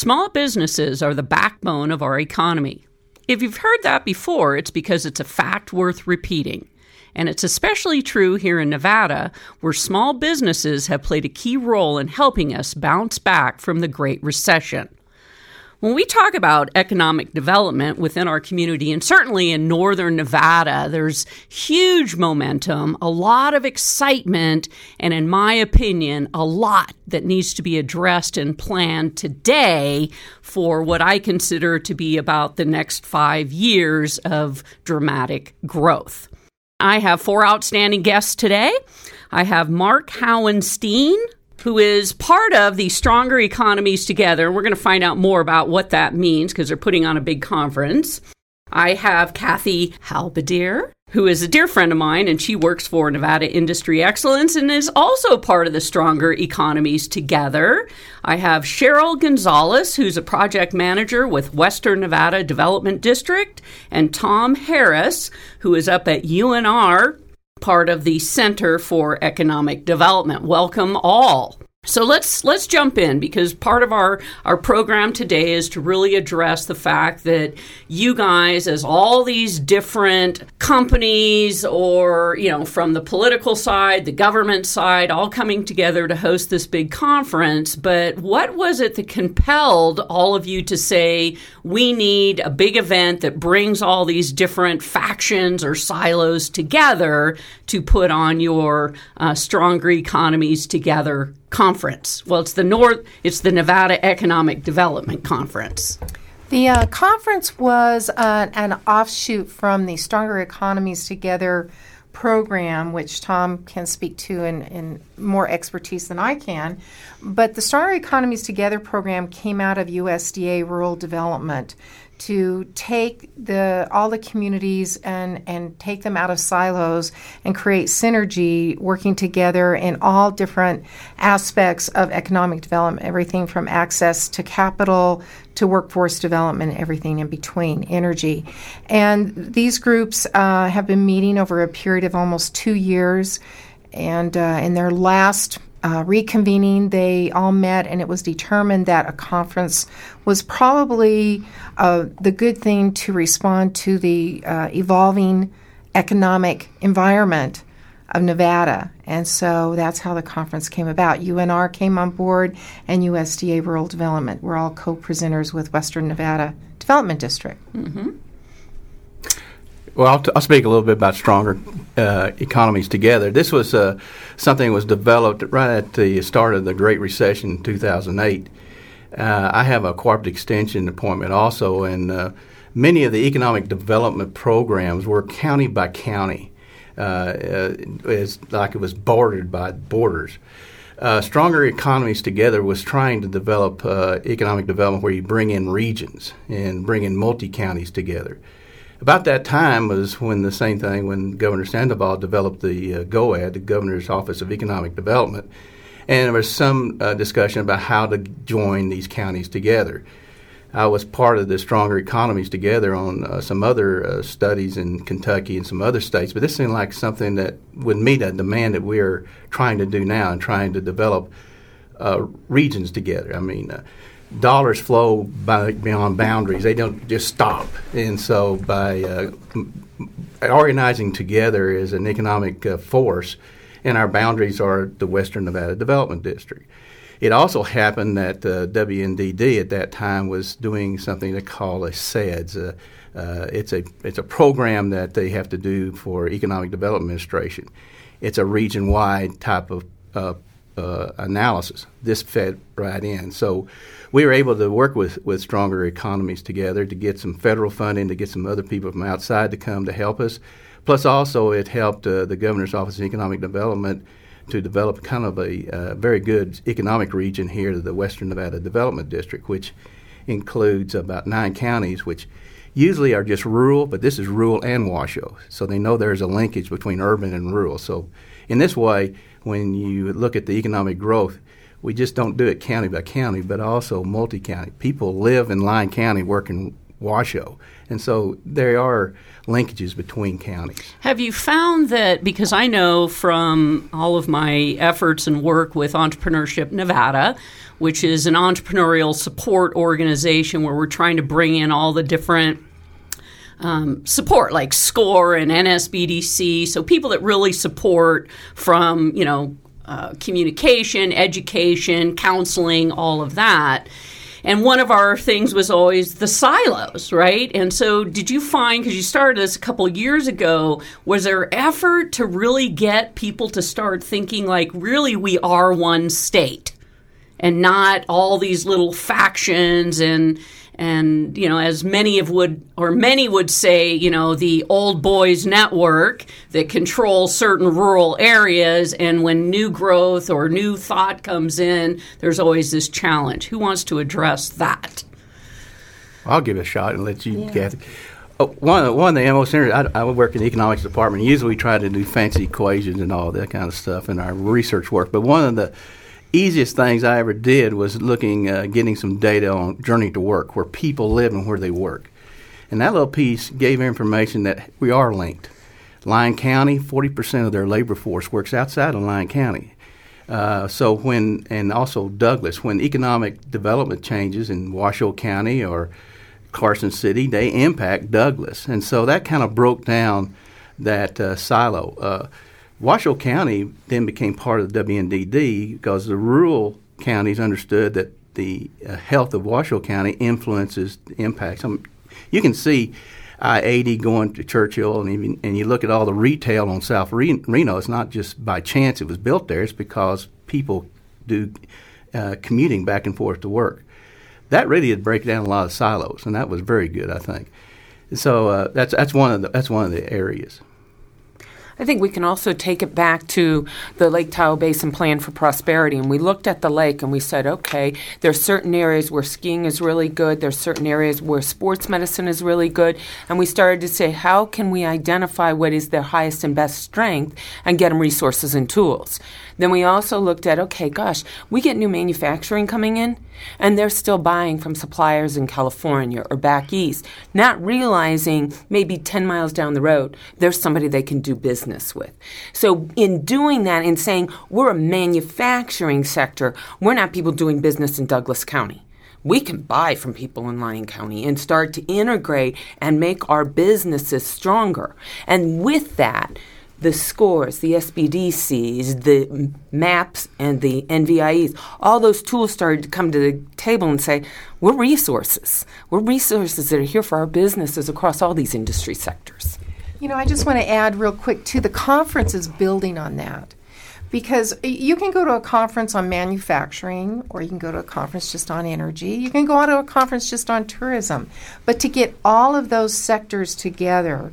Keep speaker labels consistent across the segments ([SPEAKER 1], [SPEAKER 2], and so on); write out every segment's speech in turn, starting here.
[SPEAKER 1] Small businesses are the backbone of our economy. If you've heard that before, it's because it's a fact worth repeating. And it's especially true here in Nevada, where small businesses have played a key role in helping us bounce back from the Great Recession. When we talk about economic development within our community, and certainly in northern Nevada, there's huge momentum, a lot of excitement, and in my opinion, a lot that needs to be addressed and planned today for what I consider to be about the next five years of dramatic growth. I have four outstanding guests today. I have Mark Hauenstein, who is part of the Stronger Economies Together. We're going to find out more about what that means because they're putting on a big conference. I have Kathy Halbadier, who is a dear friend of mine, and she works for Nevada Industry Excellence and is also part of the Stronger Economies Together. I have Cheryl Gonzalez, who's a project manager with Western Nevada Development District, and Tom Harris, who is up at UNR part of the Center for Economic Development. Welcome all. So let's let's jump in because part of our our program today is to really address the fact that you guys as all these different companies or you know from the political side, the government side all coming together to host this big conference, but what was it that compelled all of you to say we need a big event that brings all these different factions or silos together to put on your uh, stronger economies together conference. Well, it's the North. It's the Nevada Economic Development Conference.
[SPEAKER 2] The uh, conference was uh, an offshoot from the Stronger Economies Together program, which Tom can speak to in, in more expertise than I can. But the Stronger Economies Together program came out of USDA Rural Development to take the all the communities and and take them out of silos and create synergy working together in all different aspects of economic development everything from access to capital to workforce development everything in between energy. And these groups uh, have been meeting over a period of almost two years and uh, in their last uh, reconvening, they all met, and it was determined that a conference was probably uh, the good thing to respond to the uh, evolving economic environment of Nevada. And so that's how the conference came about. UNR came on board, and USDA Rural Development. We're all co presenters with Western Nevada Development District.
[SPEAKER 1] Mm-hmm.
[SPEAKER 3] Well, I'll, t- I'll, speak a little bit about stronger uh, economies together. This was uh, something that was developed right at the start of the Great Recession in 2008. Uh, I have a cooperative extension appointment also, and uh, many of the economic development programs were county by county. Uh, uh, it's like it was bordered by borders. Stronger Economies Together was trying to develop economic development where you bring in regions and bring in multi counties together about that time was when the same thing when Governor Sandoval developed the uh, GOED, the Governor's Office of Economic Development, and there was some uh, discussion about how to join these counties together. I was part of the Stronger Economies Together on uh, some other uh, studies in Kentucky and some other states, but this seemed like something that would meet a demand that we are trying to do now and trying to develop uh, regions together. I mean, uh, dollars flow by, beyond boundaries. They don't just stop. And so by uh, organizing together as an economic uh, force, and our boundaries are the Western Nevada Development District. It also happened that uh, WNDD at that time was doing something they call a CEDS. Uh, uh, it's a it's a program that they have to do for Economic Development Administration. It's a region wide type of uh, analysis. This fed right in. So we were able to work with, with stronger economies together to get some federal funding, to get some other people from outside to come to help us. Plus, also, it helped uh, the Governor's Office of Economic Development to develop kind of a uh, very good economic region here, the Western Nevada Development District, which includes about nine counties, which usually are just rural, but this is rural and Washoe. So they know there's a linkage between urban and rural. So in this way, when you look at the economic growth, we just don't do it county by county, but also multi county. People live in Lyon County, work in Washoe. And so there are linkages between counties.
[SPEAKER 1] Have you found that, because I know from all of my efforts and work with Entrepreneurship Nevada, which is an entrepreneurial support organization where we're trying to bring in all the different um, support like SCORE and NSBDC, so people that really support from, you know, uh, communication, education, counseling, all of that. And one of our things was always the silos, right? And so, did you find, because you started this a couple years ago, was there effort to really get people to start thinking like, really, we are one state and not all these little factions and and you know as many of would or many would say you know the old boys network that controls certain rural areas and when new growth or new thought comes in there's always this challenge who wants to address that
[SPEAKER 3] i'll give it a shot and let you yeah. Oh, one, of, one of the most interesting, I, I work in the economics department. Usually we try to do fancy equations and all that kind of stuff in our research work. But one of the easiest things I ever did was looking, uh, getting some data on Journey to Work, where people live and where they work. And that little piece gave information that we are linked. Lyon County, 40% of their labor force works outside of Lyon County. Uh, so when, and also Douglas, when economic development changes in Washoe County or Carson City, they impact Douglas. And so that kind of broke down that uh, silo. Washoe County then became part of the WNDD because the rural counties understood that the uh, health of Washoe County influences the impacts. Um, you can see I 80 going to Churchill, and, even, and you look at all the retail on South Reno, it's not just by chance it was built there, it's because people do uh, commuting back and forth to work. That really did break down a lot of silos, and that was very good, I think. So uh, that's, that's, one of the, that's one of the areas.
[SPEAKER 4] I think we can also take it back to the Lake Tahoe Basin Plan for Prosperity. And we looked at the lake and we said, okay, there are certain areas where skiing is really good, there are certain areas where sports medicine is really good. And we started to say, how can we identify what is their highest and best strength and get them resources and tools? Then we also looked at okay, gosh, we get new manufacturing coming in, and they're still buying from suppliers in California or back east, not realizing maybe 10 miles down the road, there's somebody they can do business with. So, in doing that and saying we're a manufacturing sector, we're not people doing business in Douglas County we can buy from people in Lyon County and start to integrate and make our businesses stronger. And with that, the scores, the SBDCs, the maps, and the NVIEs, all those tools started to come to the table and say, we're resources. We're resources that are here for our businesses across all these industry sectors.
[SPEAKER 2] You know, I just want to add real quick to the conference is building on that. Because you can go to a conference on manufacturing, or you can go to a conference just on energy. You can go to a conference just on tourism. But to get all of those sectors together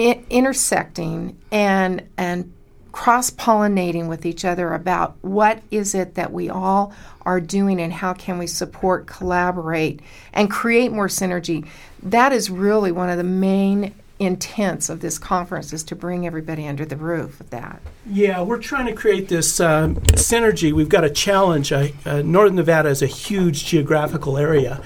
[SPEAKER 2] Intersecting and and cross pollinating with each other about what is it that we all are doing and how can we support, collaborate, and create more synergy. That is really one of the main intents of this conference is to bring everybody under the roof of that.
[SPEAKER 5] Yeah, we're trying to create this um, synergy. We've got a challenge. Uh, uh, Northern Nevada is a huge geographical area.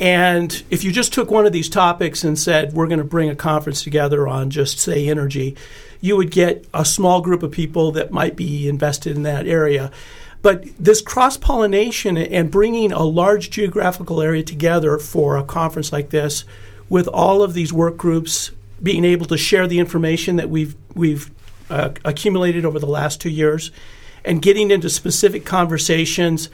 [SPEAKER 5] And if you just took one of these topics and said, we're going to bring a conference together on just, say, energy, you would get a small group of people that might be invested in that area. But this cross pollination and bringing a large geographical area together for a conference like this, with all of these work groups being able to share the information that we've we've uh, accumulated over the last two years, and getting into specific conversations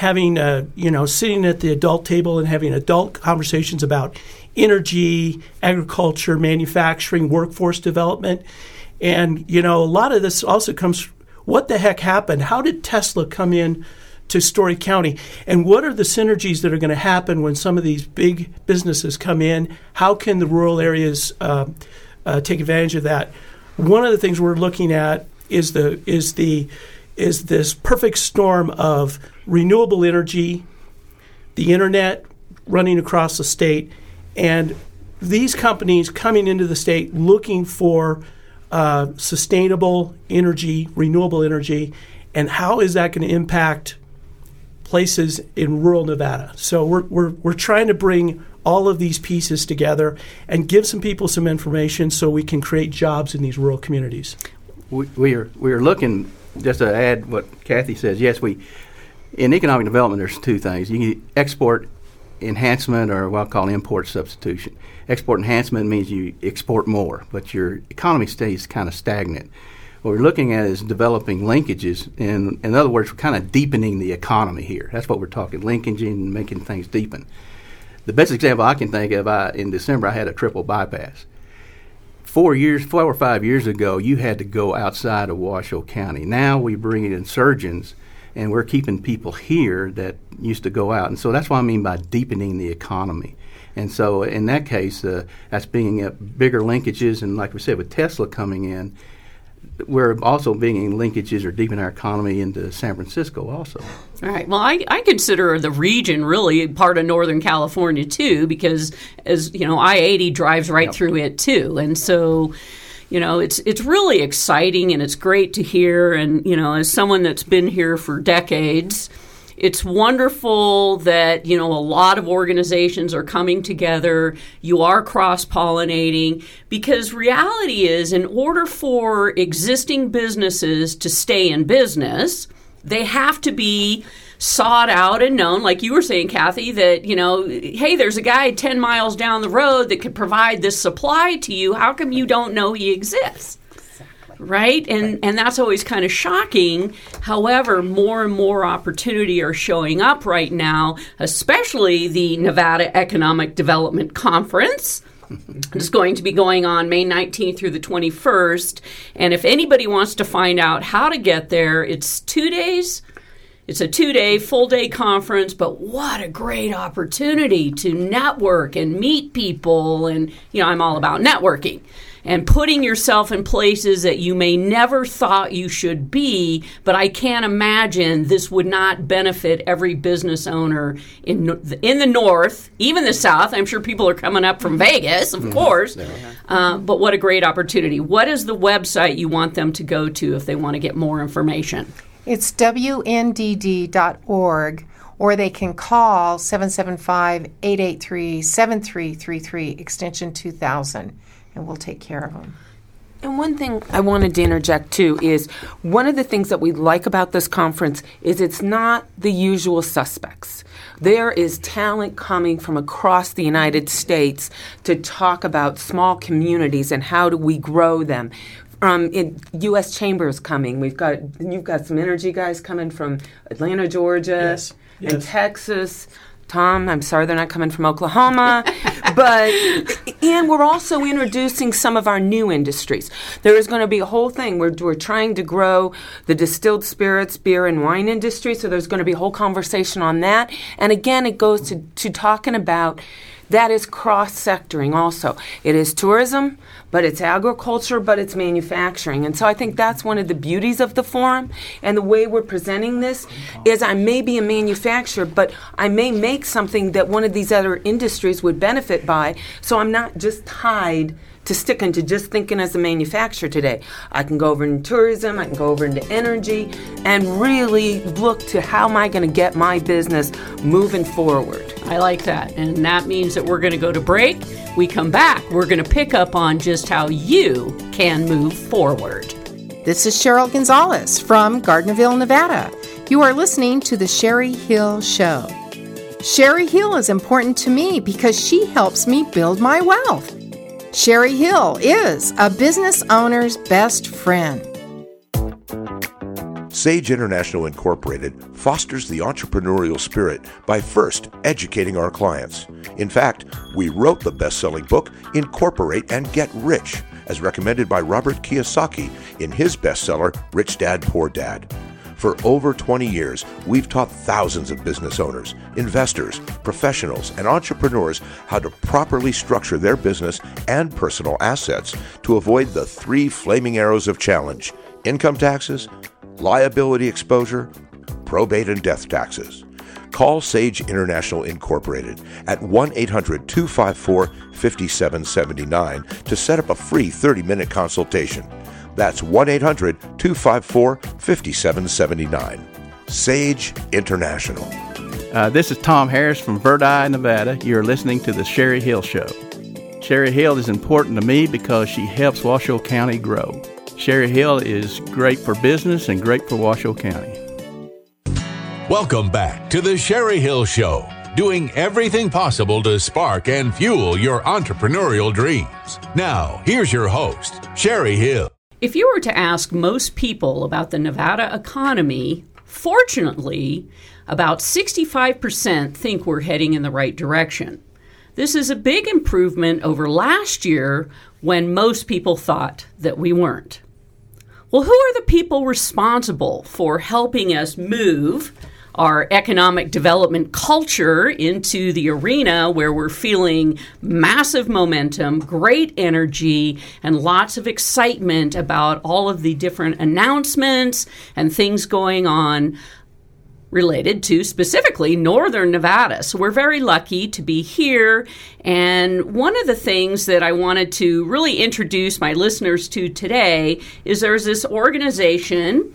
[SPEAKER 5] having a, you know sitting at the adult table and having adult conversations about energy, agriculture, manufacturing, workforce development. And you know, a lot of this also comes what the heck happened? How did Tesla come in to Storey County? And what are the synergies that are going to happen when some of these big businesses come in? How can the rural areas uh, uh, take advantage of that? One of the things we're looking at is the is the is this perfect storm of renewable energy, the internet, running across the state, and these companies coming into the state looking for uh, sustainable energy, renewable energy, and how is that going to impact places in rural Nevada? So we're, we're, we're trying to bring all of these pieces together and give some people some information so we can create jobs in these rural communities.
[SPEAKER 3] We, we are we are looking just to add what Kathy says. Yes, we in economic development. There's two things: you can export enhancement or what I call import substitution. Export enhancement means you export more, but your economy stays kind of stagnant. What we're looking at is developing linkages. In, in other words, we're kind of deepening the economy here. That's what we're talking, linkaging and making things deepen. The best example I can think of, I, in December, I had a triple bypass. Four years, four or five years ago, you had to go outside of Washoe County. Now we bring in surgeons and we're keeping people here that used to go out. And so that's what I mean by deepening the economy. And so in that case, uh, that's being uh, bigger linkages, and like we said, with Tesla coming in, we're also being linkages or deepening our economy into San Francisco also.
[SPEAKER 1] All right. Well, I, I consider the region really part of Northern California too, because as you know, I eighty drives right yep. through it too, and so you know, it's it's really exciting and it's great to hear. And you know, as someone that's been here for decades, it's wonderful that you know a lot of organizations are coming together. You are cross pollinating because reality is, in order for existing businesses to stay in business, they have to be sought out and known, like you were saying, Kathy, that, you know, hey, there's a guy 10 miles down the road that could provide this supply to you. How come you don't know he exists? right and right. and that's always kind of shocking however more and more opportunity are showing up right now especially the nevada economic development conference it's going to be going on May 19th through the 21st. And if anybody wants to find out how to get there, it's two days it's a two day, full day conference, but what a great opportunity to network and meet people. And, you know, I'm all about networking and putting yourself in places that you may never thought you should be. But I can't imagine this would not benefit every business owner in in the north, even the south. I'm sure people are coming up from Vegas, of mm-hmm. course. Uh, but what a great opportunity! What is the website you want them to go to if they want to get more information?
[SPEAKER 2] It's wndd.org, or they can call 775 883 7333, extension 2000, and we'll take care of them.
[SPEAKER 4] And one thing I wanted to interject too is one of the things that we like about this conference is it's not the usual suspects. There is talent coming from across the United States to talk about small communities and how do we grow them um, U.S. Chambers coming. We've got you've got some energy guys coming from Atlanta, Georgia, yes. Yes. and Texas. Tom, I'm sorry they're not coming from Oklahoma, but and we're also introducing some of our new industries. There is going to be a whole thing we're we're trying to grow the distilled spirits, beer, and wine industry. So there's going to be a whole conversation on that. And again, it goes to, to talking about that is cross sectoring also. It is tourism, but it's agriculture, but it's manufacturing. And so I think that's one of the beauties of the forum. And the way we're presenting this is I may be a manufacturer, but I may make something that one of these other industries would benefit by. So I'm not just tied to sticking to just thinking as a manufacturer today. I can go over into tourism, I can go over into energy, and really look to how am I going to get my business moving forward.
[SPEAKER 1] I like that. And that means that we're going to go to break. We come back, we're going to pick up on just how you can move forward.
[SPEAKER 2] This is Cheryl Gonzalez from Gardnerville, Nevada. You are listening to The Sherry Hill Show. Sherry Hill is important to me because she helps me build my wealth. Sherry Hill is a business owner's best friend.
[SPEAKER 6] Sage International Incorporated fosters the entrepreneurial spirit by first educating our clients. In fact, we wrote the best selling book, Incorporate and Get Rich, as recommended by Robert Kiyosaki in his bestseller, Rich Dad Poor Dad. For over 20 years, we've taught thousands of business owners, investors, professionals, and entrepreneurs how to properly structure their business and personal assets to avoid the three flaming arrows of challenge income taxes, liability exposure, probate, and death taxes. Call Sage International Incorporated at 1 800 254 5779 to set up a free 30 minute consultation. That's 1 800 254 5779. Sage International.
[SPEAKER 3] Uh, this is Tom Harris from Verdi, Nevada. You're listening to The Sherry Hill Show. Sherry Hill is important to me because she helps Washoe County grow. Sherry Hill is great for business and great for Washoe County.
[SPEAKER 7] Welcome back to The Sherry Hill Show, doing everything possible to spark and fuel your entrepreneurial dreams. Now, here's your host, Sherry Hill.
[SPEAKER 1] If you were to ask most people about the Nevada economy, fortunately, about 65% think we're heading in the right direction. This is a big improvement over last year when most people thought that we weren't. Well, who are the people responsible for helping us move our economic development culture into the arena where we're feeling massive momentum, great energy, and lots of excitement about all of the different announcements and things going on related to specifically northern Nevada. So we're very lucky to be here. And one of the things that I wanted to really introduce my listeners to today is there's this organization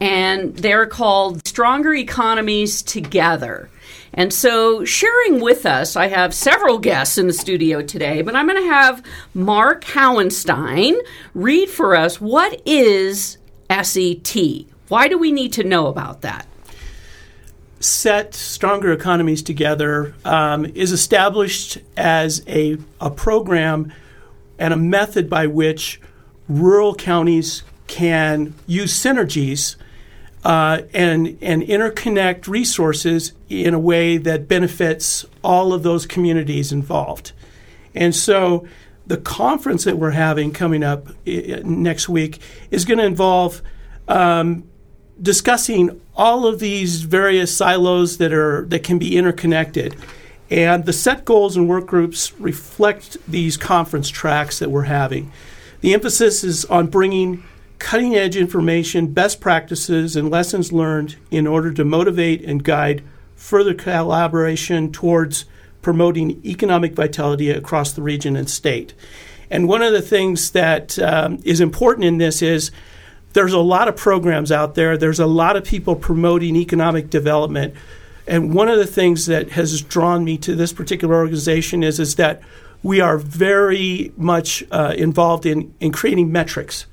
[SPEAKER 1] and they're called Stronger Economies Together. And so, sharing with us, I have several guests in the studio today, but I'm going to have Mark Howenstein read for us what is SET? Why do we need to know about that?
[SPEAKER 5] Set Stronger Economies Together um, is established as a, a program and a method by which rural counties can use synergies uh, and and interconnect resources in a way that benefits all of those communities involved. And so, the conference that we're having coming up I- next week is going to involve um, discussing all of these various silos that are that can be interconnected. And the set goals and work groups reflect these conference tracks that we're having. The emphasis is on bringing cutting edge information, best practices, and lessons learned in order to motivate and guide further collaboration towards promoting economic vitality across the region and state. And one of the things that um, is important in this is there's a lot of programs out there, there's a lot of people promoting economic development. And one of the things that has drawn me to this particular organization is, is that we are very much uh, involved in, in creating metrics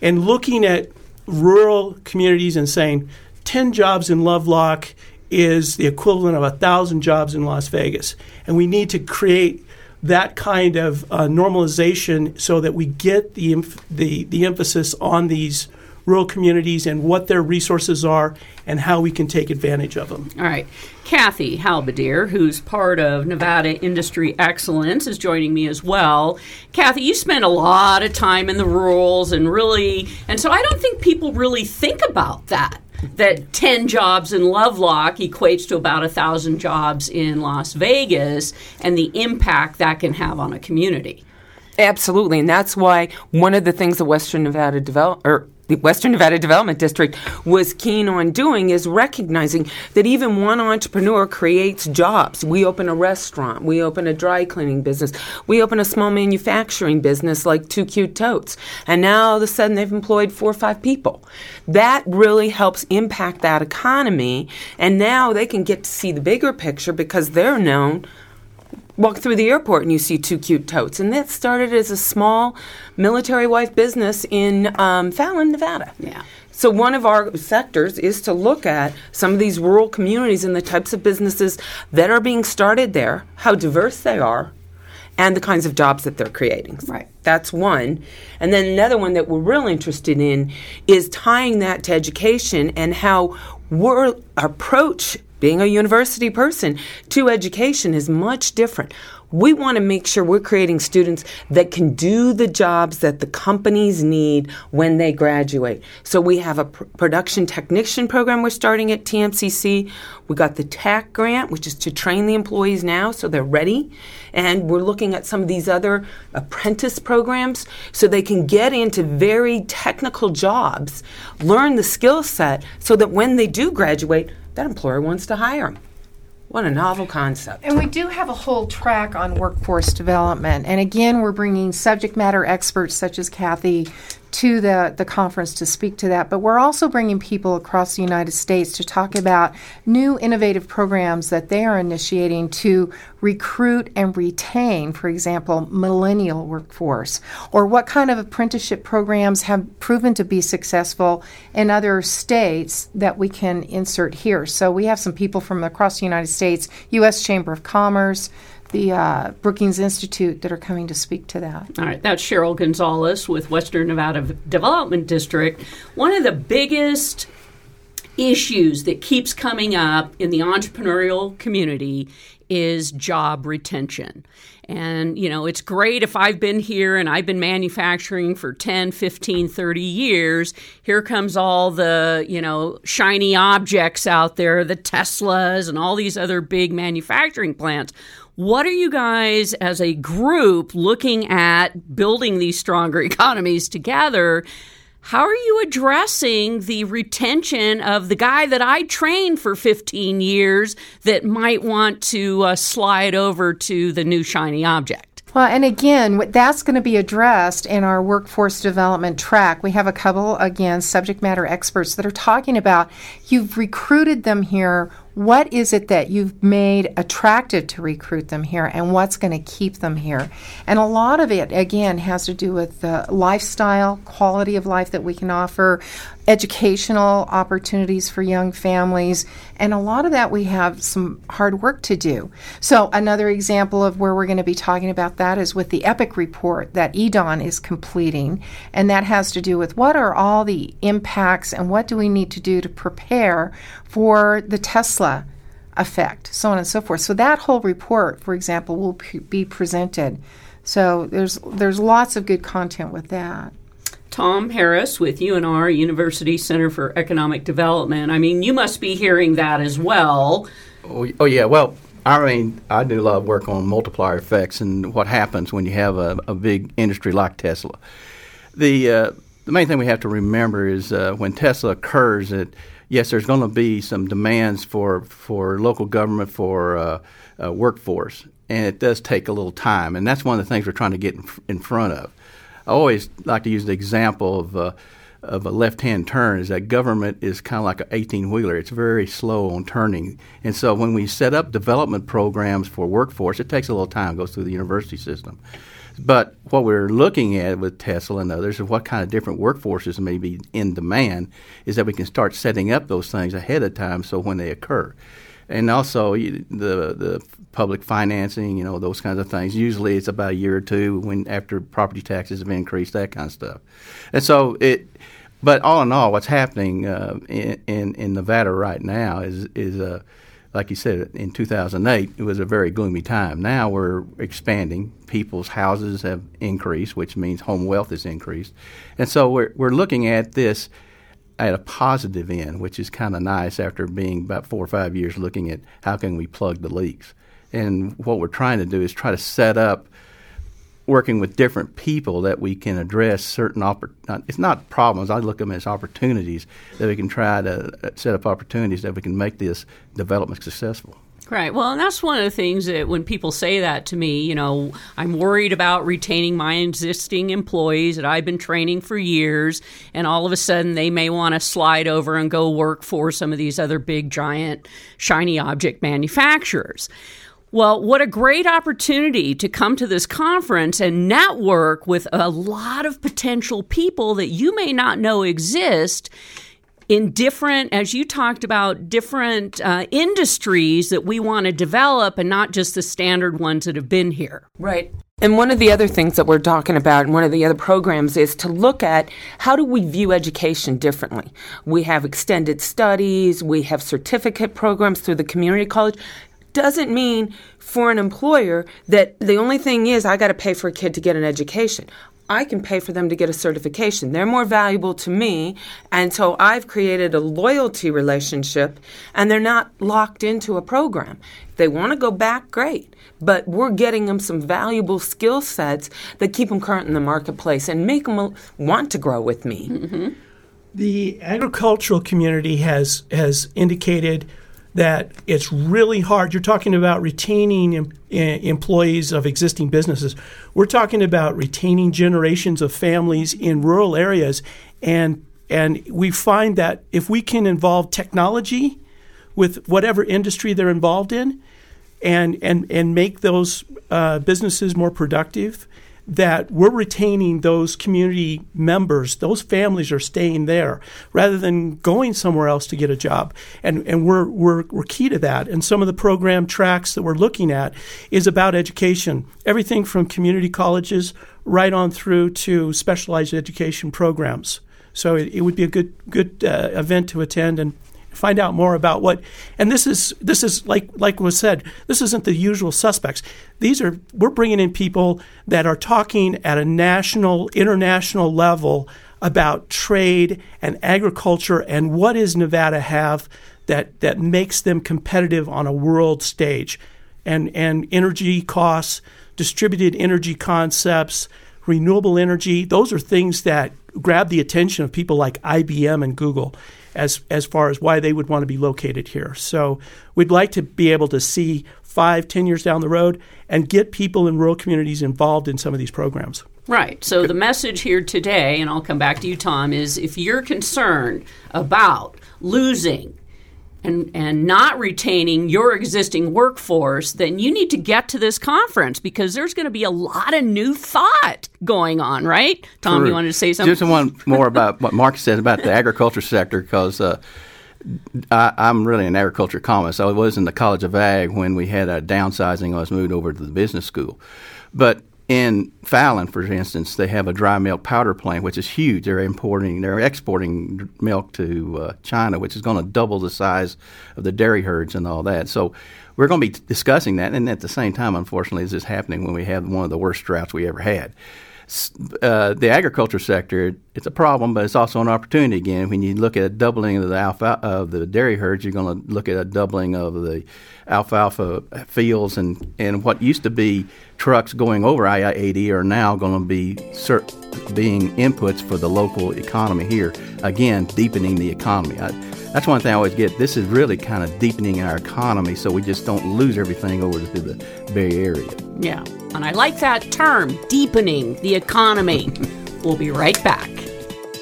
[SPEAKER 5] and looking at rural communities and saying 10 jobs in Lovelock is the equivalent of 1,000 jobs in Las Vegas. And we need to create that kind of uh, normalization so that we get the, the, the emphasis on these rural communities and what their resources are and how we can take advantage of them.
[SPEAKER 1] All right. Kathy Halbadier, who's part of Nevada Industry Excellence, is joining me as well. Kathy, you spend a lot of time in the rurals and really, and so I don't think people really think about that. That 10 jobs in Lovelock equates to about 1,000 jobs in Las Vegas and the impact that can have on a community.
[SPEAKER 4] Absolutely, and that's why one of the things the Western Nevada develop or the Western Nevada Development District was keen on doing is recognizing that even one entrepreneur creates jobs. We open a restaurant, we open a dry cleaning business, we open a small manufacturing business like Two Cute Totes, and now all of a sudden they've employed four or five people. That really helps impact that economy, and now they can get to see the bigger picture because they're known walk through the airport and you see two cute totes. And that started as a small military wife business in um, Fallon, Nevada.
[SPEAKER 1] Yeah.
[SPEAKER 4] So one of our sectors is to look at some of these rural communities and the types of businesses that are being started there, how diverse they are, and the kinds of jobs that they're creating.
[SPEAKER 1] Right.
[SPEAKER 4] That's one. And then another one that we're real interested in is tying that to education and how we're our approach being a university person to education is much different. We want to make sure we're creating students that can do the jobs that the companies need when they graduate. So we have a pr- production technician program we're starting at TMCC. We got the TAC grant, which is to train the employees now so they're ready. And we're looking at some of these other apprentice programs so they can get into very technical jobs, learn the skill set so that when they do graduate, that employer wants to hire them. What a novel concept.
[SPEAKER 2] And we do have a whole track on workforce development. And again, we're bringing subject matter experts such as Kathy to the, the conference to speak to that. But we're also bringing people across the United States to talk about new innovative programs that they are initiating to recruit and retain, for example, millennial workforce, or what kind of apprenticeship programs have proven to be successful in other states that we can insert here. So we have some people from across the United States, U.S. Chamber of Commerce, the uh, Brookings Institute that are coming to speak to that.
[SPEAKER 1] All right, that's Cheryl Gonzalez with Western Nevada Development District. One of the biggest issues that keeps coming up in the entrepreneurial community is job retention. And, you know, it's great if I've been here and I've been manufacturing for 10, 15, 30 years. Here comes all the, you know, shiny objects out there, the Teslas and all these other big manufacturing plants. What are you guys as a group looking at building these stronger economies together? How are you addressing the retention of the guy that I trained for 15 years that might want to uh, slide over to the new shiny object?
[SPEAKER 2] Well, and again, that's going to be addressed in our workforce development track. We have a couple, again, subject matter experts that are talking about you've recruited them here what is it that you've made attractive to recruit them here and what's going to keep them here? And a lot of it again has to do with the lifestyle quality of life that we can offer educational opportunities for young families and a lot of that we have some hard work to do so another example of where we're going to be talking about that is with the epic report that EDAWN is completing and that has to do with what are all the impacts and what do we need to do to prepare for the Tesla effect, so on and so forth. So that whole report, for example, will p- be presented. So there's there's lots of good content with that.
[SPEAKER 1] Tom Harris with UNR University Center for Economic Development. I mean, you must be hearing that as well.
[SPEAKER 3] Oh, oh yeah. Well, I mean, I do a lot of work on multiplier effects and what happens when you have a, a big industry like Tesla. The uh, the main thing we have to remember is uh, when Tesla occurs, that yes, there's going to be some demands for for local government for uh, uh, workforce, and it does take a little time, and that's one of the things we're trying to get in, in front of. I always like to use the example of uh, of a left-hand turn is that government is kind of like an 18-wheeler. It's very slow on turning, and so when we set up development programs for workforce, it takes a little time. It goes through the university system. But what we're looking at with Tesla and others of what kind of different workforces may be in demand is that we can start setting up those things ahead of time so when they occur. And also the the public financing, you know, those kinds of things. Usually it's about a year or two when after property taxes have increased, that kind of stuff. And so it but all in all, what's happening uh, in, in, in Nevada right now is is uh, like you said, in 2008, it was a very gloomy time. Now we're expanding. People's houses have increased, which means home wealth has increased. And so we're, we're looking at this at a positive end, which is kind of nice after being about four or five years looking at how can we plug the leaks. And what we're trying to do is try to set up working with different people that we can address certain oppor- it's not problems i look at them as opportunities that we can try to uh, set up opportunities that we can make this development successful
[SPEAKER 1] Right. Well, and that's one of the things that when people say that to me, you know, I'm worried about retaining my existing employees that I've been training for years, and all of a sudden they may want to slide over and go work for some of these other big, giant, shiny object manufacturers. Well, what a great opportunity to come to this conference and network with a lot of potential people that you may not know exist in different, as you talked about, different uh, industries that we want to develop and not just the standard ones that have been here.
[SPEAKER 4] Right. And one of the other things that we're talking about, and one of the other programs, is to look at how do we view education differently. We have extended studies, we have certificate programs through the community college doesn't mean for an employer that the only thing is I got to pay for a kid to get an education. I can pay for them to get a certification. They're more valuable to me. And so I've created a loyalty relationship and they're not locked into a program. If they want to go back, great. But we're getting them some valuable skill sets that keep them current in the marketplace and make them want to grow with me.
[SPEAKER 5] Mm-hmm. The agricultural community has, has indicated that it's really hard. You're talking about retaining em- employees of existing businesses. We're talking about retaining generations of families in rural areas, and and we find that if we can involve technology with whatever industry they're involved in, and and and make those uh, businesses more productive, that we're retaining those community members, those families are staying there rather than going somewhere else to get a job. And, and we're, we're, we're key to that. And some of the program tracks that we're looking at is about education, everything from community colleges right on through to specialized education programs. So it, it would be a good, good uh, event to attend and find out more about what and this is this is like like was said this isn't the usual suspects. These are we're bringing in people that are talking at a national international level about trade and agriculture and what does Nevada have that that makes them competitive on a world stage. And and energy costs distributed energy concepts renewable energy those are things that grab the attention of people like IBM and Google as as far as why they would want to be located here. So we'd like to be able to see five, ten years down the road and get people in rural communities involved in some of these programs.
[SPEAKER 1] Right. So the message here today, and I'll come back to you, Tom, is if you're concerned about losing and, and not retaining your existing workforce, then you need to get to this conference because there's going to be a lot of new thought going on, right? Tom, True. you wanted to say something?
[SPEAKER 3] Just one more about what Mark said about the agriculture sector because uh, I, am really an agriculture economist. I was in the College of Ag when we had a downsizing. I was moved over to the business school. But in Fallon, for instance, they have a dry milk powder plant, which is huge. They're importing, they're exporting milk to uh, China, which is going to double the size of the dairy herds and all that. So we're going to be discussing that. And at the same time, unfortunately, this is happening when we have one of the worst droughts we ever had. Uh, the agriculture sector, it's a problem, but it's also an opportunity. Again, when you look at a doubling of the alpha of the dairy herds, you're going to look at a doubling of the alfalfa fields, and, and what used to be trucks going over I-80 are now going to be being inputs for the local economy here. Again, deepening the economy. I, that's one thing I always get. This is really kind of deepening our economy, so we just don't lose everything over to the Bay Area.
[SPEAKER 1] Yeah, and I like that term, deepening the economy. we'll be right back.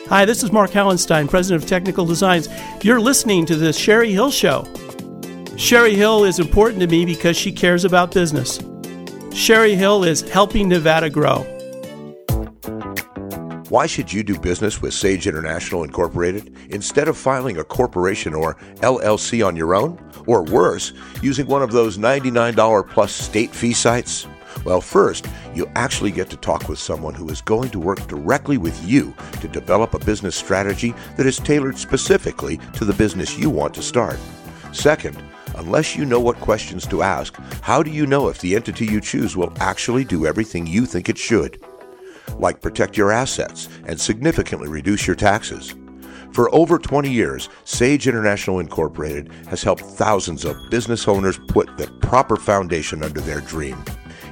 [SPEAKER 5] Hi, this is Mark Hallenstein, President of Technical Designs. You're listening to the Sherry Hill Show. Sherry Hill is important to me because she cares about business. Sherry Hill is helping Nevada grow.
[SPEAKER 6] Why should you do business with Sage International Incorporated instead of filing a corporation or LLC on your own? Or worse, using one of those $99 plus state fee sites? Well, first, you actually get to talk with someone who is going to work directly with you to develop a business strategy that is tailored specifically to the business you want to start. Second, unless you know what questions to ask, how do you know if the entity you choose will actually do everything you think it should? like protect your assets and significantly reduce your taxes. For over 20 years, Sage International Incorporated has helped thousands of business owners put the proper foundation under their dream.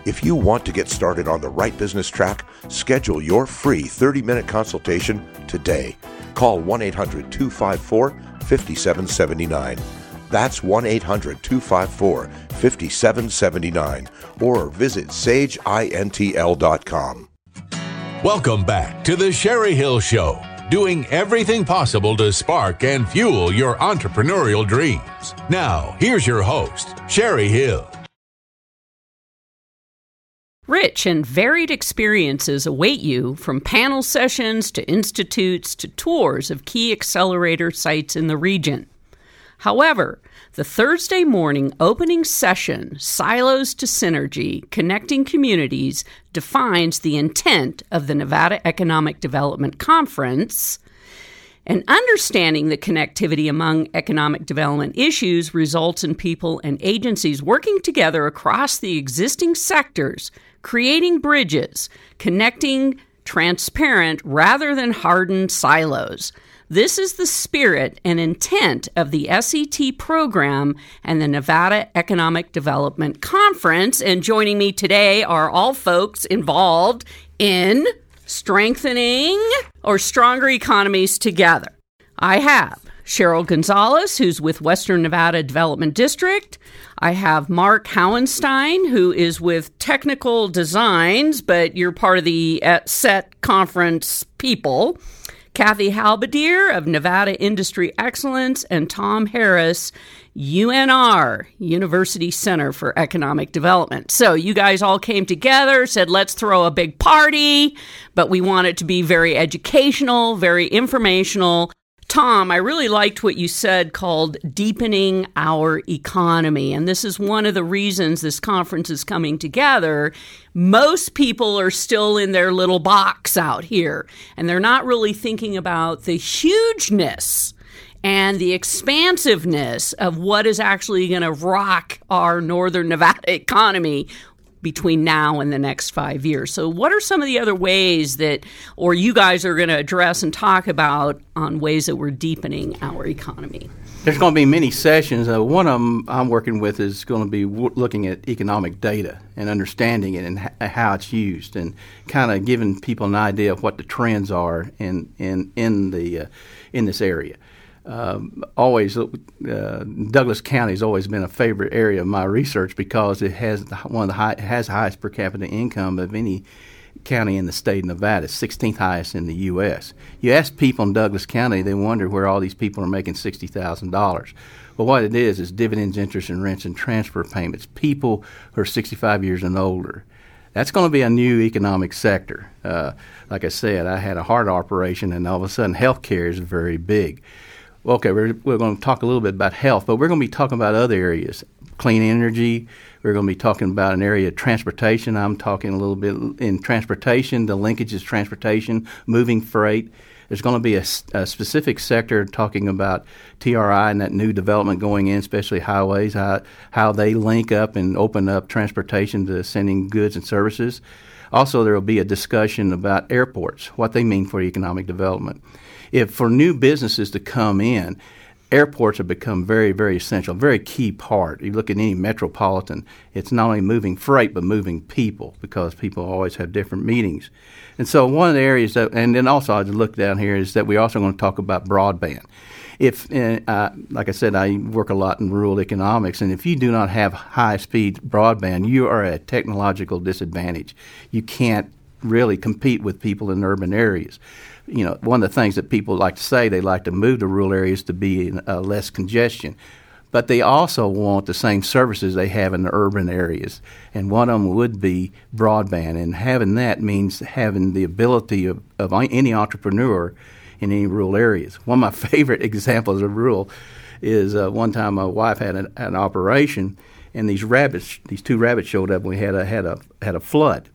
[SPEAKER 6] If you want to get started on the right business track, schedule your free 30 minute consultation today. Call 1 800 254 5779. That's 1 800 254 5779 or visit sageintl.com.
[SPEAKER 7] Welcome back to the Sherry Hill Show, doing everything possible to spark and fuel your entrepreneurial dreams. Now, here's your host, Sherry Hill.
[SPEAKER 1] Rich and varied experiences await you from panel sessions to institutes to tours of key accelerator sites in the region. However, the Thursday morning opening session, Silos to Synergy Connecting Communities, defines the intent of the Nevada Economic Development Conference. And understanding the connectivity among economic development issues results in people and agencies working together across the existing sectors, creating bridges, connecting transparent rather than hardened silos. This is the spirit and intent of the SET program and the Nevada Economic Development Conference. And joining me today are all folks involved in strengthening or stronger economies together. I have Cheryl Gonzalez, who's with Western Nevada Development District. I have Mark Howenstein, who is with Technical Designs, but you're part of the uh, SET conference people. Kathy Halbadier of Nevada Industry Excellence, and Tom Harris, UNR, University Center for Economic Development. So you guys all came together, said, let's throw a big party, but we want it to be very educational, very informational. Tom, I really liked what you said called deepening our economy. And this is one of the reasons this conference is coming together. Most people are still in their little box out here, and they're not really thinking about the hugeness and the expansiveness of what is actually going to rock our northern Nevada economy between now and the next five years. So, what are some of the other ways that, or you guys are going to address and talk about on ways that we're deepening our economy?
[SPEAKER 3] There's going to be many sessions. Uh, one of them I'm working with is going to be w- looking at economic data and understanding it and h- how it's used, and kind of giving people an idea of what the trends are in in in the uh, in this area. Um, always, uh, Douglas County has always been a favorite area of my research because it has one of the high, has the highest per capita income of any county in the state of Nevada, 16th highest in the U.S. You ask people in Douglas County, they wonder where all these people are making $60,000. Well, what it is is dividends, interest, and rents and transfer payments. People who are 65 years and older. That's going to be a new economic sector. Uh, like I said, I had a heart operation, and all of a sudden, healthcare is very big okay, we're, we're going to talk a little bit about health, but we're going to be talking about other areas clean energy. We're going to be talking about an area of transportation. I'm talking a little bit in transportation, the linkages transportation, moving freight. There's going to be a, a, specific sector talking about TRI and that new development going in, especially highways, how, how they link up and open up transportation to sending goods and services. Also, there will be a discussion about airports, what they mean for economic development if for new businesses to come in, airports have become very, very essential, very key part. You look at any metropolitan, it's not only moving freight but moving people because people always have different meetings. And so one of the areas that, and then also I just look down here is that we're also going to talk about broadband. If, uh, like I said, I work a lot in rural economics, and if you do not have high speed broadband, you are at a technological disadvantage. You can't really compete with people in urban areas you know, one of the things that people like to say they like to move to rural areas to be in, uh, less congestion. But they also want the same services they have in the urban areas. And one of them would be broadband. And having that means having the ability of, of any entrepreneur in any rural areas. One of my favorite examples of rural is uh, one time my wife had an, an operation, and these rabbits, these two rabbits showed up, and we had a, had a, had a flood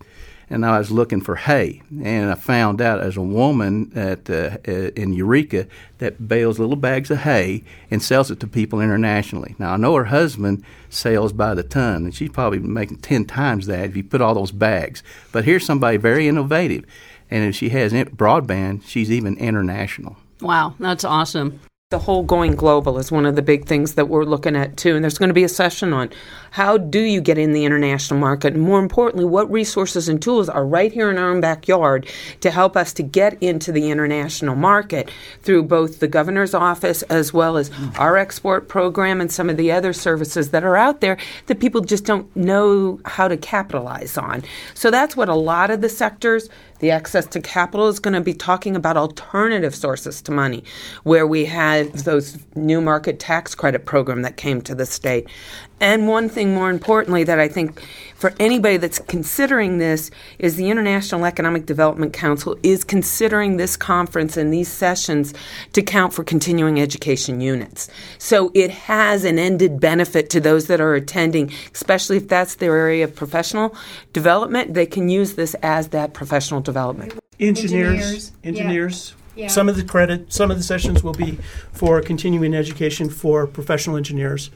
[SPEAKER 3] and I was looking for hay, and I found out as a woman at uh, uh, in Eureka that bales little bags of hay and sells it to people internationally. Now I know her husband sells by the ton, and she's probably making ten times that if you put all those bags. But here's somebody very innovative, and if she has broadband, she's even international.
[SPEAKER 1] Wow, that's awesome
[SPEAKER 4] the whole going global is one of the big things that we're looking at too. And there's going to be a session on how do you get in the international market? And more importantly, what resources and tools are right here in our own backyard to help us to get into the international market through both the governor's office as well as our export program and some of the other services that are out there that people just don't know how to capitalize on. So that's what a lot of the sectors the access to capital is going to be talking about alternative sources to money, where we have those new market tax credit program that came to the state. And one thing more importantly that I think for anybody that's considering this is the International Economic Development Council is considering this conference and these sessions to count for continuing education units. So it has an ended benefit to those that are attending, especially if that's their area of professional development. They can use this as that professional development.
[SPEAKER 5] Engineers, engineers. engineers. Yeah. Some of the credit, some of the sessions will be for continuing education for professional engineers.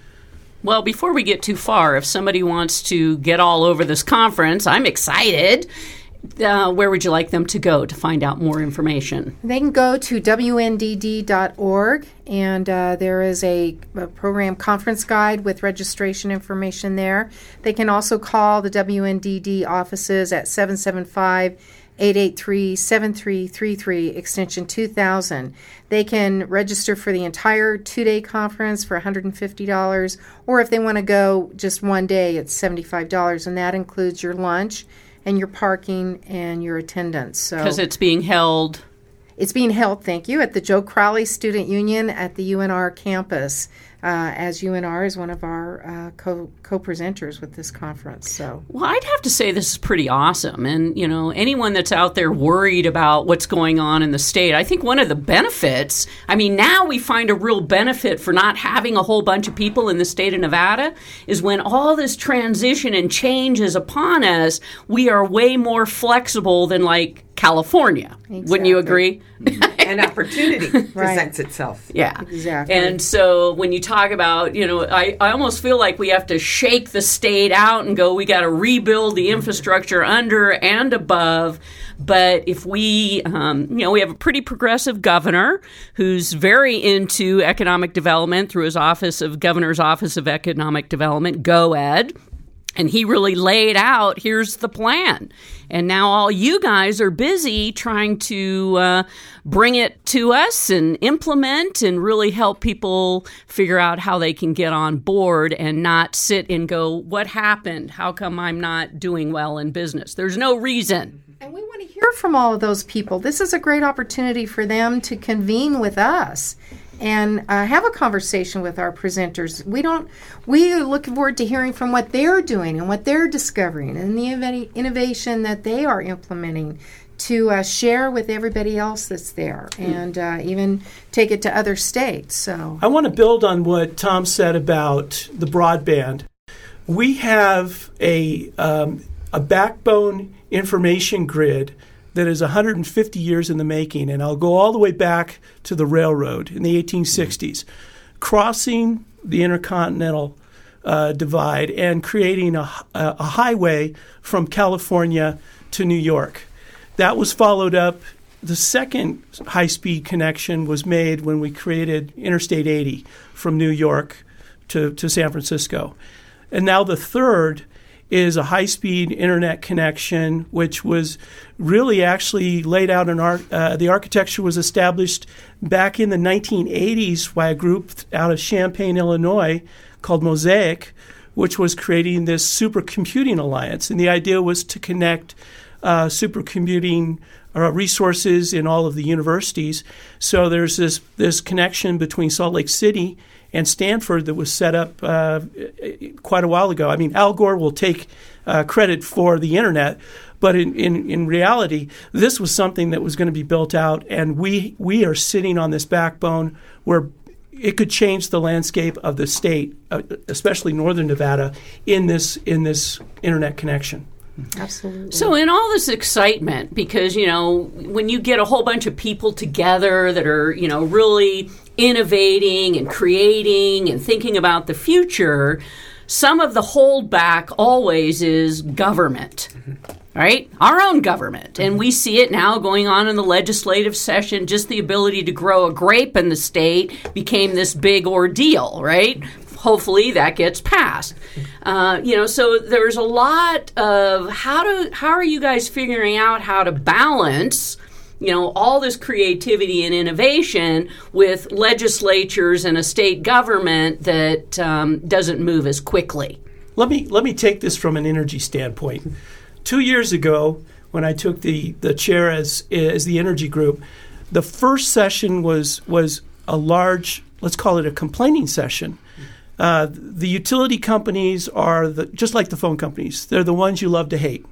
[SPEAKER 1] Well, before we get too far, if somebody wants to get all over this conference, I'm excited. Uh, where would you like them to go to find out more information?
[SPEAKER 2] They can go to wndd.org, and uh, there is a, a, program conference guide with registration information there. They can also call the WNDD offices at 775 883-7333 extension 2000 they can register for the entire two-day conference for $150 or if they want to go just one day it's $75 and that includes your lunch and your parking and your attendance so.
[SPEAKER 1] Because it's being held.
[SPEAKER 2] It's being held thank you at the joe crowley student union at the unr campus uh, as UNR is one of our uh, co presenters with this conference. So,
[SPEAKER 1] well, I'd have to say this is pretty awesome. And you know, anyone that's out there worried about what's going on in the state, I think one of the benefits. I mean, now we find a real benefit for not having a whole bunch of people in the state of Nevada is when all this transition and change is upon us. We are way more flexible than like California. Exactly. Wouldn't you agree?
[SPEAKER 8] An opportunity presents itself.
[SPEAKER 1] Yeah.
[SPEAKER 2] Exactly.
[SPEAKER 1] And so when you talk about, you know, I, I almost feel like we have to shake the state out and go, we got to rebuild the infrastructure under and above. But if we, um, you know, we have a pretty progressive governor who's very into economic development through his office of Governor's Office of Economic Development, GOED. And he really laid out here's the plan. And now all you guys are busy trying to uh, bring it to us and implement and really help people figure out how they can get on board and not sit and go, What happened? How come I'm not doing well in business? There's no reason.
[SPEAKER 2] And we want to hear from all of those people. This is a great opportunity for them to convene with us and uh, have a conversation with our presenters. We don't. We are looking forward to hearing from what they're doing and what they're discovering and the innovation that they are implementing to uh, share with everybody else that's there and uh, even take it to other states. So
[SPEAKER 5] I want to build on what Tom said about the broadband. We have a um, a backbone information grid that is 150 years in the making, and I'll go all the way back to the railroad in the 1860s, crossing the intercontinental uh, divide and creating a, a highway from California to New York. That was followed up. The second high speed connection was made when we created Interstate 80 from New York to, to San Francisco. And now the third is a high speed internet connection, which was really actually laid out in art. Uh, the architecture was established back in the 1980s by a group out of Champaign, Illinois, called Mosaic, which was creating this supercomputing alliance. And the idea was to connect uh, supercomputing uh, resources in all of the universities. So there's this this connection between Salt Lake City and Stanford that was set up uh, quite a while ago. I mean, Al Gore will take uh, credit for the internet, but in, in, in reality, this was something that was going to be built out, and we, we are sitting on this backbone where it could change the landscape of the state, uh, especially northern Nevada, in this, in this internet connection.
[SPEAKER 2] Absolutely.
[SPEAKER 1] So, in all this excitement, because, you know, when you get a whole bunch of people together that are, you know, really innovating and creating and thinking about the future, some of the holdback always is government. Right? Our own government. And we see it now going on in the legislative session. Just the ability to grow a grape in the state became this big ordeal, right? Hopefully that gets passed. Uh, you know, so there's a lot of how to how are you guys figuring out how to balance you know all this creativity and innovation with legislatures and a state government that um, doesn't move as quickly.
[SPEAKER 5] Let me let me take this from an energy standpoint. Two years ago, when I took the, the chair as as the energy group, the first session was was a large, let's call it a complaining session. Uh, the utility companies are the, just like the phone companies; they're the ones you love to hate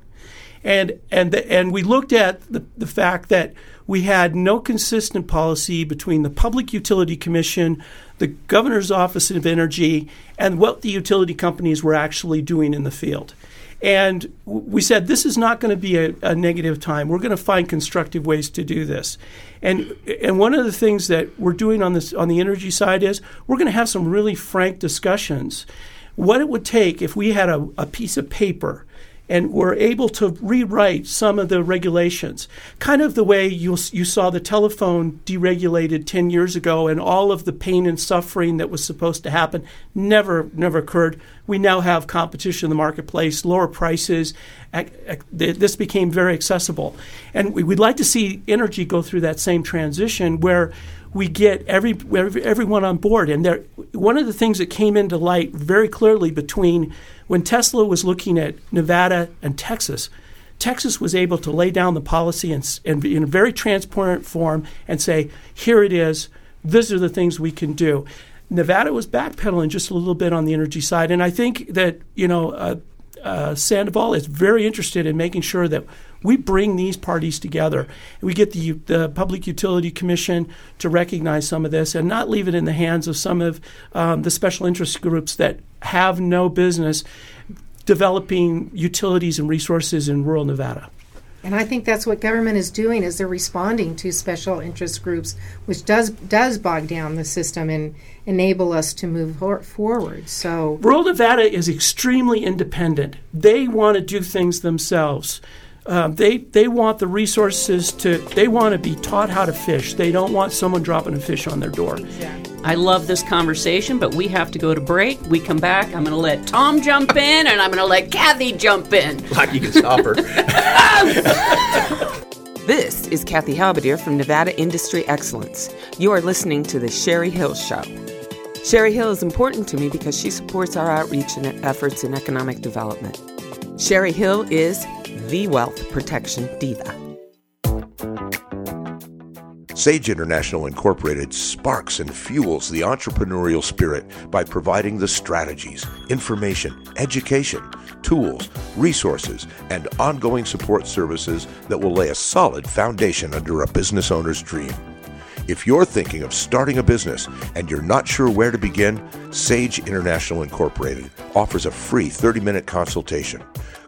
[SPEAKER 5] and and the, and we looked at the, the fact that we had no consistent policy between the Public Utility Commission, the Governor's Office of Energy, and what the utility companies were actually doing in the field. And we said this is not going to be a, a negative time. We're going to find constructive ways to do this. And and one of the things that we're doing on this on the energy side is we're going to have some really frank discussions. What it would take if we had a, a piece of paper and were able to rewrite some of the regulations, kind of the way you you saw the telephone deregulated ten years ago, and all of the pain and suffering that was supposed to happen never never occurred. We now have competition in the marketplace, lower prices. This became very accessible, and we'd like to see energy go through that same transition where we get every, everyone on board. And there, one of the things that came into light very clearly between when Tesla was looking at Nevada and Texas, Texas was able to lay down the policy and, and in a very transparent form and say, here it is, these are the things we can do. Nevada was backpedaling just a little bit on the energy side, and I think that you know uh, uh, Sandoval is very interested in making sure that we bring these parties together. We get the, the Public Utility Commission to recognize some of this and not leave it in the hands of some of um, the special interest groups that have no business developing utilities and resources in rural Nevada.
[SPEAKER 2] And I think that's what government is doing is they're responding to special interest groups, which does does bog down the system and enable us to move forward. So
[SPEAKER 5] rural Nevada is extremely independent. They want to do things themselves. Um, they they want the resources to. They want to be taught how to fish. They don't want someone dropping a fish on their door.
[SPEAKER 1] I love this conversation, but we have to go to break. We come back. I'm going to let Tom jump in, and I'm going to let Kathy jump in.
[SPEAKER 3] Like you can stop her.
[SPEAKER 4] this is Kathy Halbadier from Nevada Industry Excellence. You are listening to the Sherry Hill Show. Sherry Hill is important to me because she supports our outreach and efforts in economic development. Sherry Hill is the wealth protection diva.
[SPEAKER 6] Sage International Incorporated sparks and fuels the entrepreneurial spirit by providing the strategies, information, education, tools, resources, and ongoing support services that will lay a solid foundation under a business owner's dream. If you're thinking of starting a business and you're not sure where to begin, Sage International Incorporated offers a free 30 minute consultation.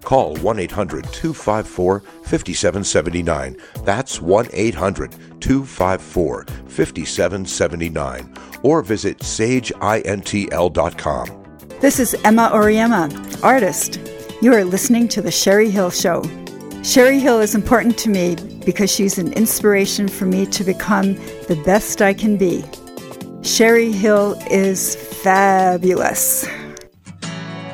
[SPEAKER 6] Call 1 800 254 5779. That's 1 800 254 5779. Or visit sageintl.com.
[SPEAKER 9] This is Emma Oriema, artist. You are listening to The Sherry Hill Show. Sherry Hill is important to me because she's an inspiration for me to become the best I can be. Sherry Hill is fabulous.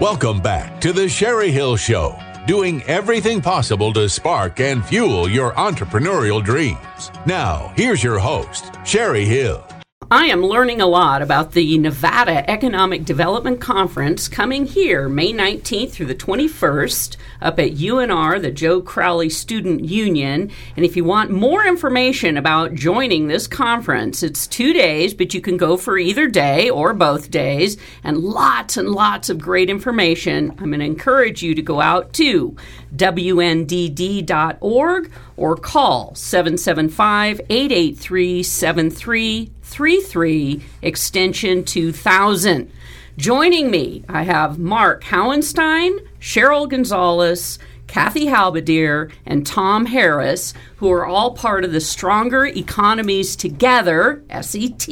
[SPEAKER 7] Welcome back to the Sherry Hill Show, doing everything possible to spark and fuel your entrepreneurial dreams. Now, here's your host, Sherry Hill.
[SPEAKER 1] I am learning a lot about the Nevada Economic Development Conference coming here May 19th through the 21st up at UNR, the Joe Crowley Student Union. And if you want more information about joining this conference, it's two days, but you can go for either day or both days, and lots and lots of great information. I'm going to encourage you to go out to WNDD.org or call 775 883 7333 extension 2000. Joining me, I have Mark Howenstein, Cheryl Gonzalez, Kathy Halbadier, and Tom Harris, who are all part of the Stronger Economies Together, SET.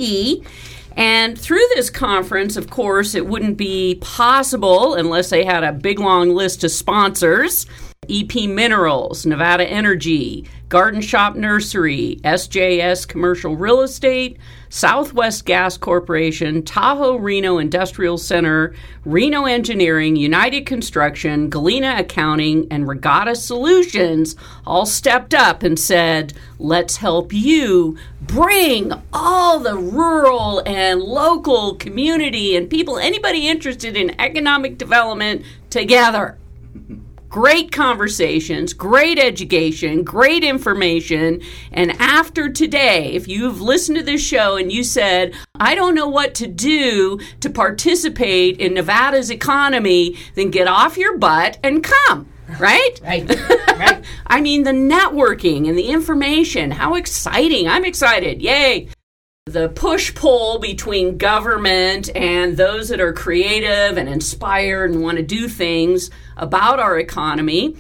[SPEAKER 1] And through this conference, of course, it wouldn't be possible unless they had a big long list of sponsors. EP Minerals, Nevada Energy, Garden Shop Nursery, SJS Commercial Real Estate, Southwest Gas Corporation, Tahoe Reno Industrial Center, Reno Engineering, United Construction, Galena Accounting, and Regatta Solutions all stepped up and said, let's help you bring all the rural and local community and people, anybody interested in economic development, together great conversations, great education, great information. And after today, if you've listened to this show and you said, I don't know what to do to participate in Nevada's economy, then get off your butt and come. Right?
[SPEAKER 8] right. right.
[SPEAKER 1] I mean, the networking and the information, how exciting. I'm excited. Yay the push pull between government and those that are creative and inspired and want to do things about our economy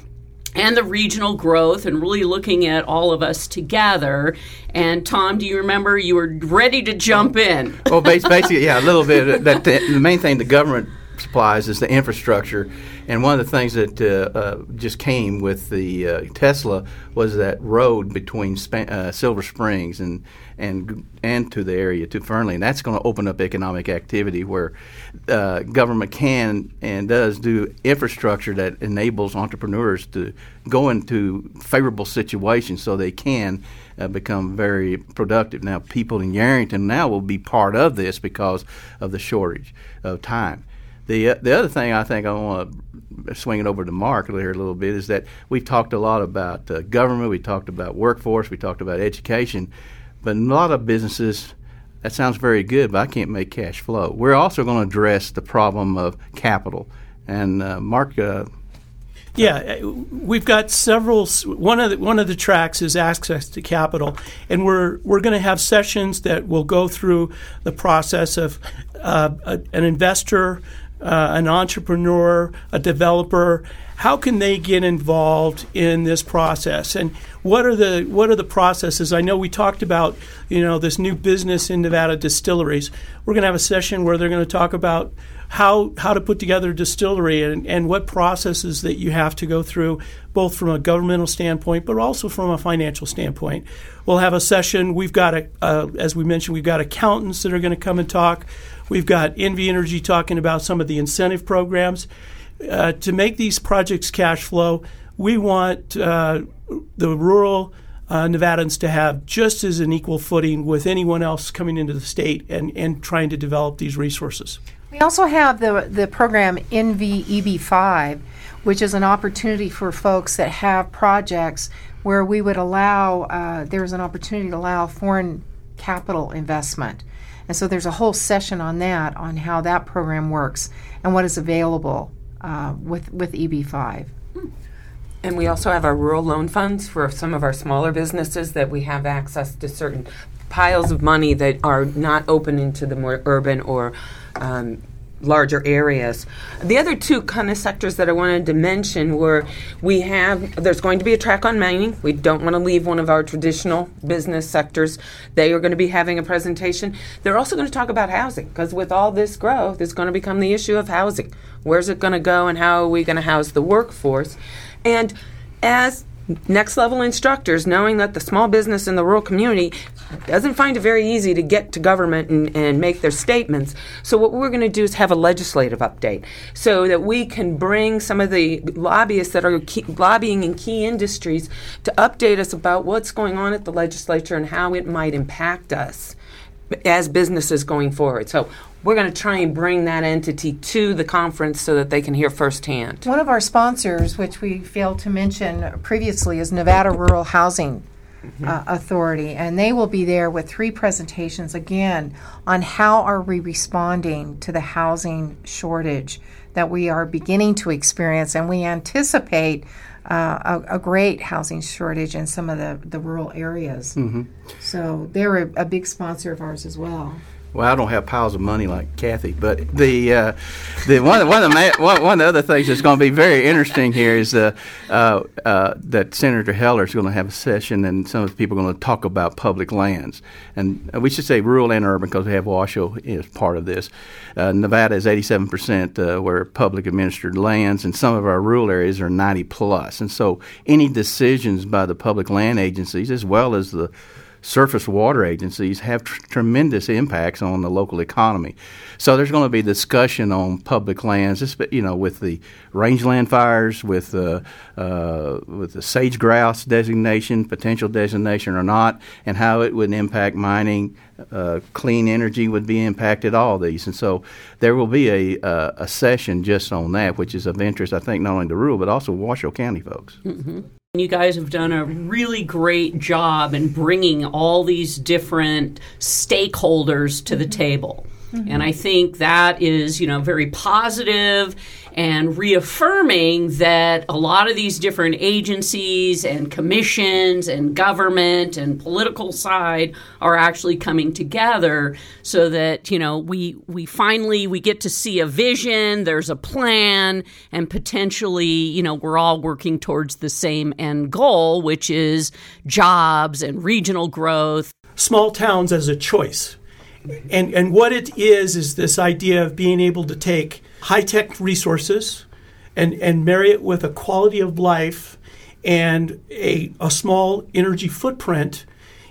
[SPEAKER 1] and the regional growth and really looking at all of us together. And Tom, do you remember you were ready to jump in?
[SPEAKER 3] well, basically, yeah, a little bit. That the main thing the government supplies is the infrastructure. And one of the things that uh, uh, just came with the uh, Tesla was that road between Sp- uh, Silver Springs and and and to the area to Fernley, and that's going to open up economic activity where uh, government can and does do infrastructure that enables entrepreneurs to go into favorable situations so they can uh, become very productive. Now, people in Yerington now will be part of this because of the shortage of time. The, uh, the other thing I think I want to swing it over to Mark here a little bit is that we've talked a lot about uh, government, we talked about workforce, we talked about education, but a lot of businesses that sounds very good, but I can't make cash flow. We're also going to address the problem of capital. And uh, Mark, uh,
[SPEAKER 5] yeah, uh, we've got several. One of the, one of the tracks is access to capital, and we're we're going to have sessions that will go through the process of uh, a, an investor, uh, an entrepreneur, a developer. How can they get involved in this process, and what are the what are the processes? I know we talked about you know this new business in Nevada distilleries. We're going to have a session where they're going to talk about how how to put together a distillery and, and what processes that you have to go through, both from a governmental standpoint, but also from a financial standpoint. We'll have a session. We've got, a, uh, as we mentioned, we've got accountants that are going to come and talk. We've got NV Energy talking about some of the incentive programs. Uh, to make these projects cash flow, we want uh, the rural uh, Nevadans to have just as an equal footing with anyone else coming into the state and, and trying to develop these resources.
[SPEAKER 2] We also have the, the program NVEB5, which is an opportunity for folks that have projects where we would allow, uh, there's an opportunity to allow foreign capital investment. And so there's a whole session on that, on how that program works and what is available uh, with, with EB5.
[SPEAKER 4] And we also have our rural loan funds for some of our smaller businesses that we have access to certain piles of money that are not open into the more urban or um, larger areas. The other two kind of sectors that I wanted to mention were we have there's going to be a track on mining. We don't want to leave one of our traditional business sectors. They are going to be having a presentation. They're also going to talk about housing because with all this growth, it's going to become the issue of housing. Where's it going to go and how are we going to house the workforce? And as next level instructors, knowing that the small business in the rural community doesn't find it very easy to get to government and, and make their statements. So, what we're going to do is have a legislative update so that we can bring some of the lobbyists that are key, lobbying in key industries to update us about what's going on at the legislature and how it might impact us as businesses going forward. So, we're going to try and bring that entity to the conference so that they can hear firsthand.
[SPEAKER 2] One of our sponsors, which we failed to mention previously, is Nevada Rural Housing mm-hmm. uh, Authority, and they will be there with three presentations again on how are we responding to the housing shortage that we are beginning to experience, and we anticipate. Uh, a, a, great housing shortage in some of the, the rural areas. Mm-hmm. So they're a, a big sponsor of ours as well.
[SPEAKER 3] Well, I don't have piles of money like Kathy, but the uh, the one one of the one, one of the other things that's going to be very interesting here is uh, uh, uh, that Senator Heller is going to have a session, and some of the people are going to talk about public lands, and we should say rural and urban because we have Washoe as part of this. Uh, Nevada is 87 percent uh, where public administered lands, and some of our rural areas are 90 plus, and so any decisions by the public land agencies as well as the surface water agencies have tr- tremendous impacts on the local economy. So there's going to be discussion on public lands, you know, with the rangeland fires, with the uh, with the sage grouse designation, potential designation or not, and how it would impact mining. Uh, clean energy would be impacted. All these, and so there will be a uh, a session just on that, which is of interest, I think, not only to rural but also Washoe County folks.
[SPEAKER 1] Mm-hmm. You guys have done a really great job in bringing all these different stakeholders to the table. Mm-hmm. And I think that is, you know, very positive and reaffirming that a lot of these different agencies and commissions and government and political side are actually coming together so that you know we we finally we get to see a vision there's a plan and potentially you know we're all working towards the same end goal which is jobs and regional growth.
[SPEAKER 5] Small towns as a choice. And and what it is is this idea of being able to take high tech resources and, and marry it with a quality of life and a, a small energy footprint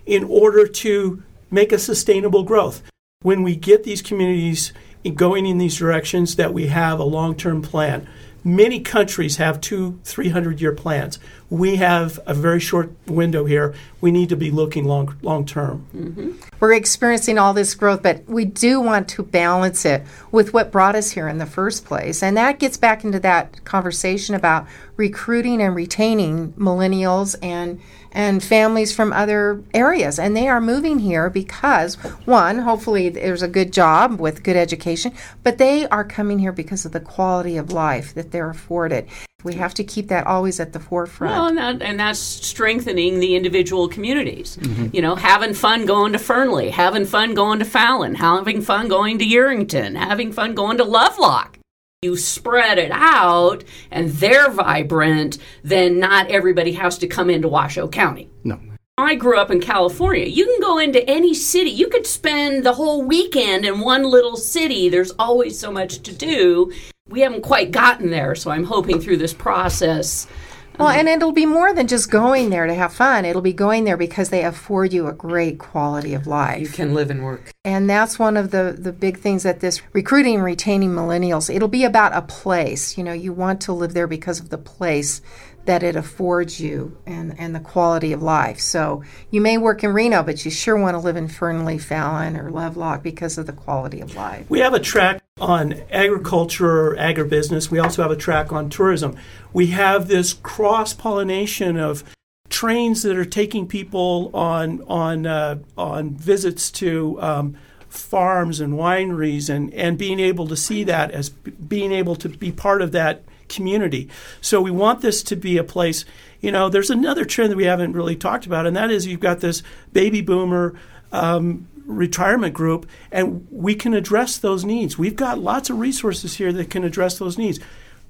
[SPEAKER 5] in order to make a sustainable growth. When we get these communities going in these directions, that we have a long term plan. Many countries have two, 300 year plans. We have a very short window here. We need to be looking long, long term.
[SPEAKER 2] Mm-hmm. We're experiencing all this growth, but we do want to balance it with what brought us here in the first place. And that gets back into that conversation about recruiting and retaining millennials and and families from other areas. And they are moving here because, one, hopefully there's a good job with good education, but they are coming here because of the quality of life that they're afforded. We have to keep that always at the forefront.
[SPEAKER 1] Well, and, that, and that's strengthening the individual communities. Mm-hmm. You know, having fun going to Fernley, having fun going to Fallon, having fun going to Yerington, having fun going to Lovelock you spread it out and they're vibrant, then not everybody has to come into Washoe County.
[SPEAKER 3] No.
[SPEAKER 1] I grew up in California. You can go into any city. You could spend the whole weekend in one little city. There's always so much to do. We haven't quite gotten there, so I'm hoping through this process
[SPEAKER 2] well, um, and it'll be more than just going there to have fun. It'll be going there because they afford you a great quality of life.
[SPEAKER 8] You can live and work.
[SPEAKER 2] And that's one of the, the big things that this recruiting and retaining millennials, it'll be about a place. You know, you want to live there because of the place that it affords you and, and the quality of life. So you may work in Reno, but you sure want to live in Fernley, Fallon, or Lovelock because of the quality of life.
[SPEAKER 5] We have a track on agriculture agribusiness. We also have a track on tourism. We have this cross pollination of trains that are taking people on on uh, on visits to um, farms and wineries and and being able to see that as being able to be part of that community. So we want this to be a place. You know, there's another trend that we haven't really talked about, and that is you've got this baby boomer. Um, retirement group, and we can address those needs. We've got lots of resources here that can address those needs.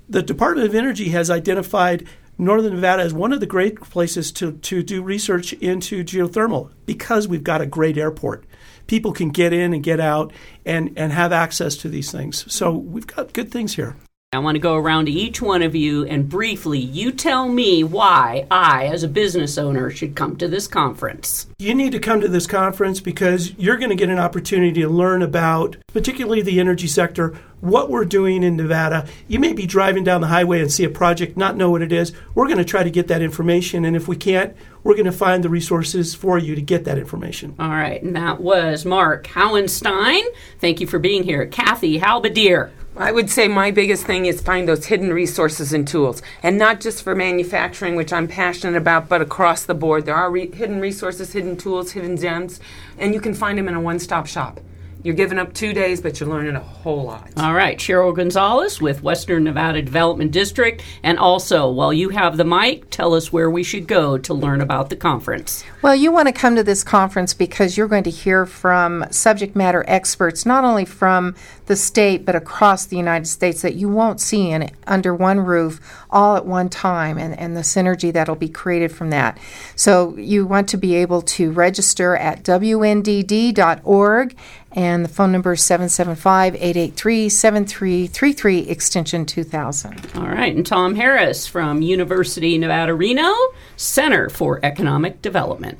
[SPEAKER 5] The Department of Energy has identified Northern Nevada as one of the great places to, to do research into geothermal because we've got a great airport. People can get in and get out and, and have access to these things. So we've got good things here.
[SPEAKER 1] I want to go around to each one of you and briefly you tell me why I, as a business owner, should come to this conference.
[SPEAKER 5] You need to come to this conference because you're going to get an opportunity to learn about, particularly the energy sector, what we're doing in Nevada. You may be driving down the highway and see a project, not know what it is. We're going to try to get that information, and if we can't, we're going to find the resources for you to get that information.
[SPEAKER 1] All right, and that was Mark Howenstein. Thank you for being here. Kathy Halbadier.
[SPEAKER 4] I would say my biggest thing is find those hidden resources and tools, and not just for manufacturing, which I'm passionate about, but across the board. There are re- hidden resources, hidden tools, hidden gems, and you can find them in a one-stop shop. You're giving up two days, but you're learning a whole lot.
[SPEAKER 1] All right, Cheryl Gonzalez with Western Nevada Development District. And also, while you have the mic, tell us where we should go to learn about the conference.
[SPEAKER 2] Well, you want to come to this conference because you're going to hear from subject matter experts, not only from the state, but across the United States that you won't see in, under one roof all at one time and, and the synergy that'll be created from that. So you want to be able to register at wndd.org and the phone number is 775 883 7333, extension 2000.
[SPEAKER 1] All right, and Tom Harris from University Nevada Reno Center for Economic Development.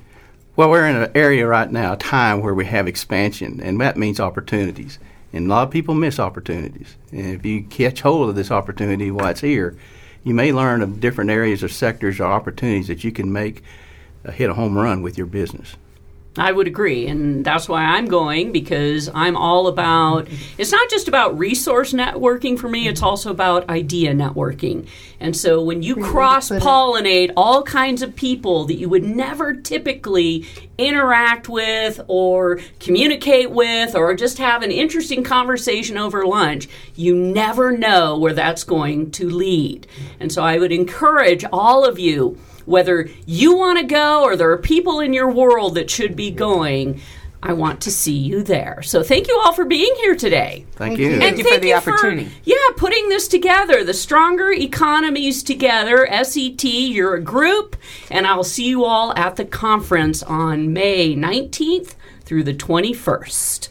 [SPEAKER 3] Well, we're in an area right now, a time where we have expansion, and that means opportunities. And a lot of people miss opportunities. And if you catch hold of this opportunity while it's here, you may learn of different areas or sectors or opportunities that you can make uh, hit a home run with your business.
[SPEAKER 1] I would agree. And that's why I'm going because I'm all about it's not just about resource networking for me, it's also about idea networking. And so when you cross pollinate all kinds of people that you would never typically interact with or communicate with or just have an interesting conversation over lunch, you never know where that's going to lead. And so I would encourage all of you whether you want to go or there are people in your world that should be going. I want to see you there. So thank you all for being here today.
[SPEAKER 3] Thank, you.
[SPEAKER 4] And thank you for the opportunity. For,
[SPEAKER 1] yeah, putting this together, the Stronger Economies Together, SET, you're a group, and I'll see you all at the conference on May 19th through the 21st.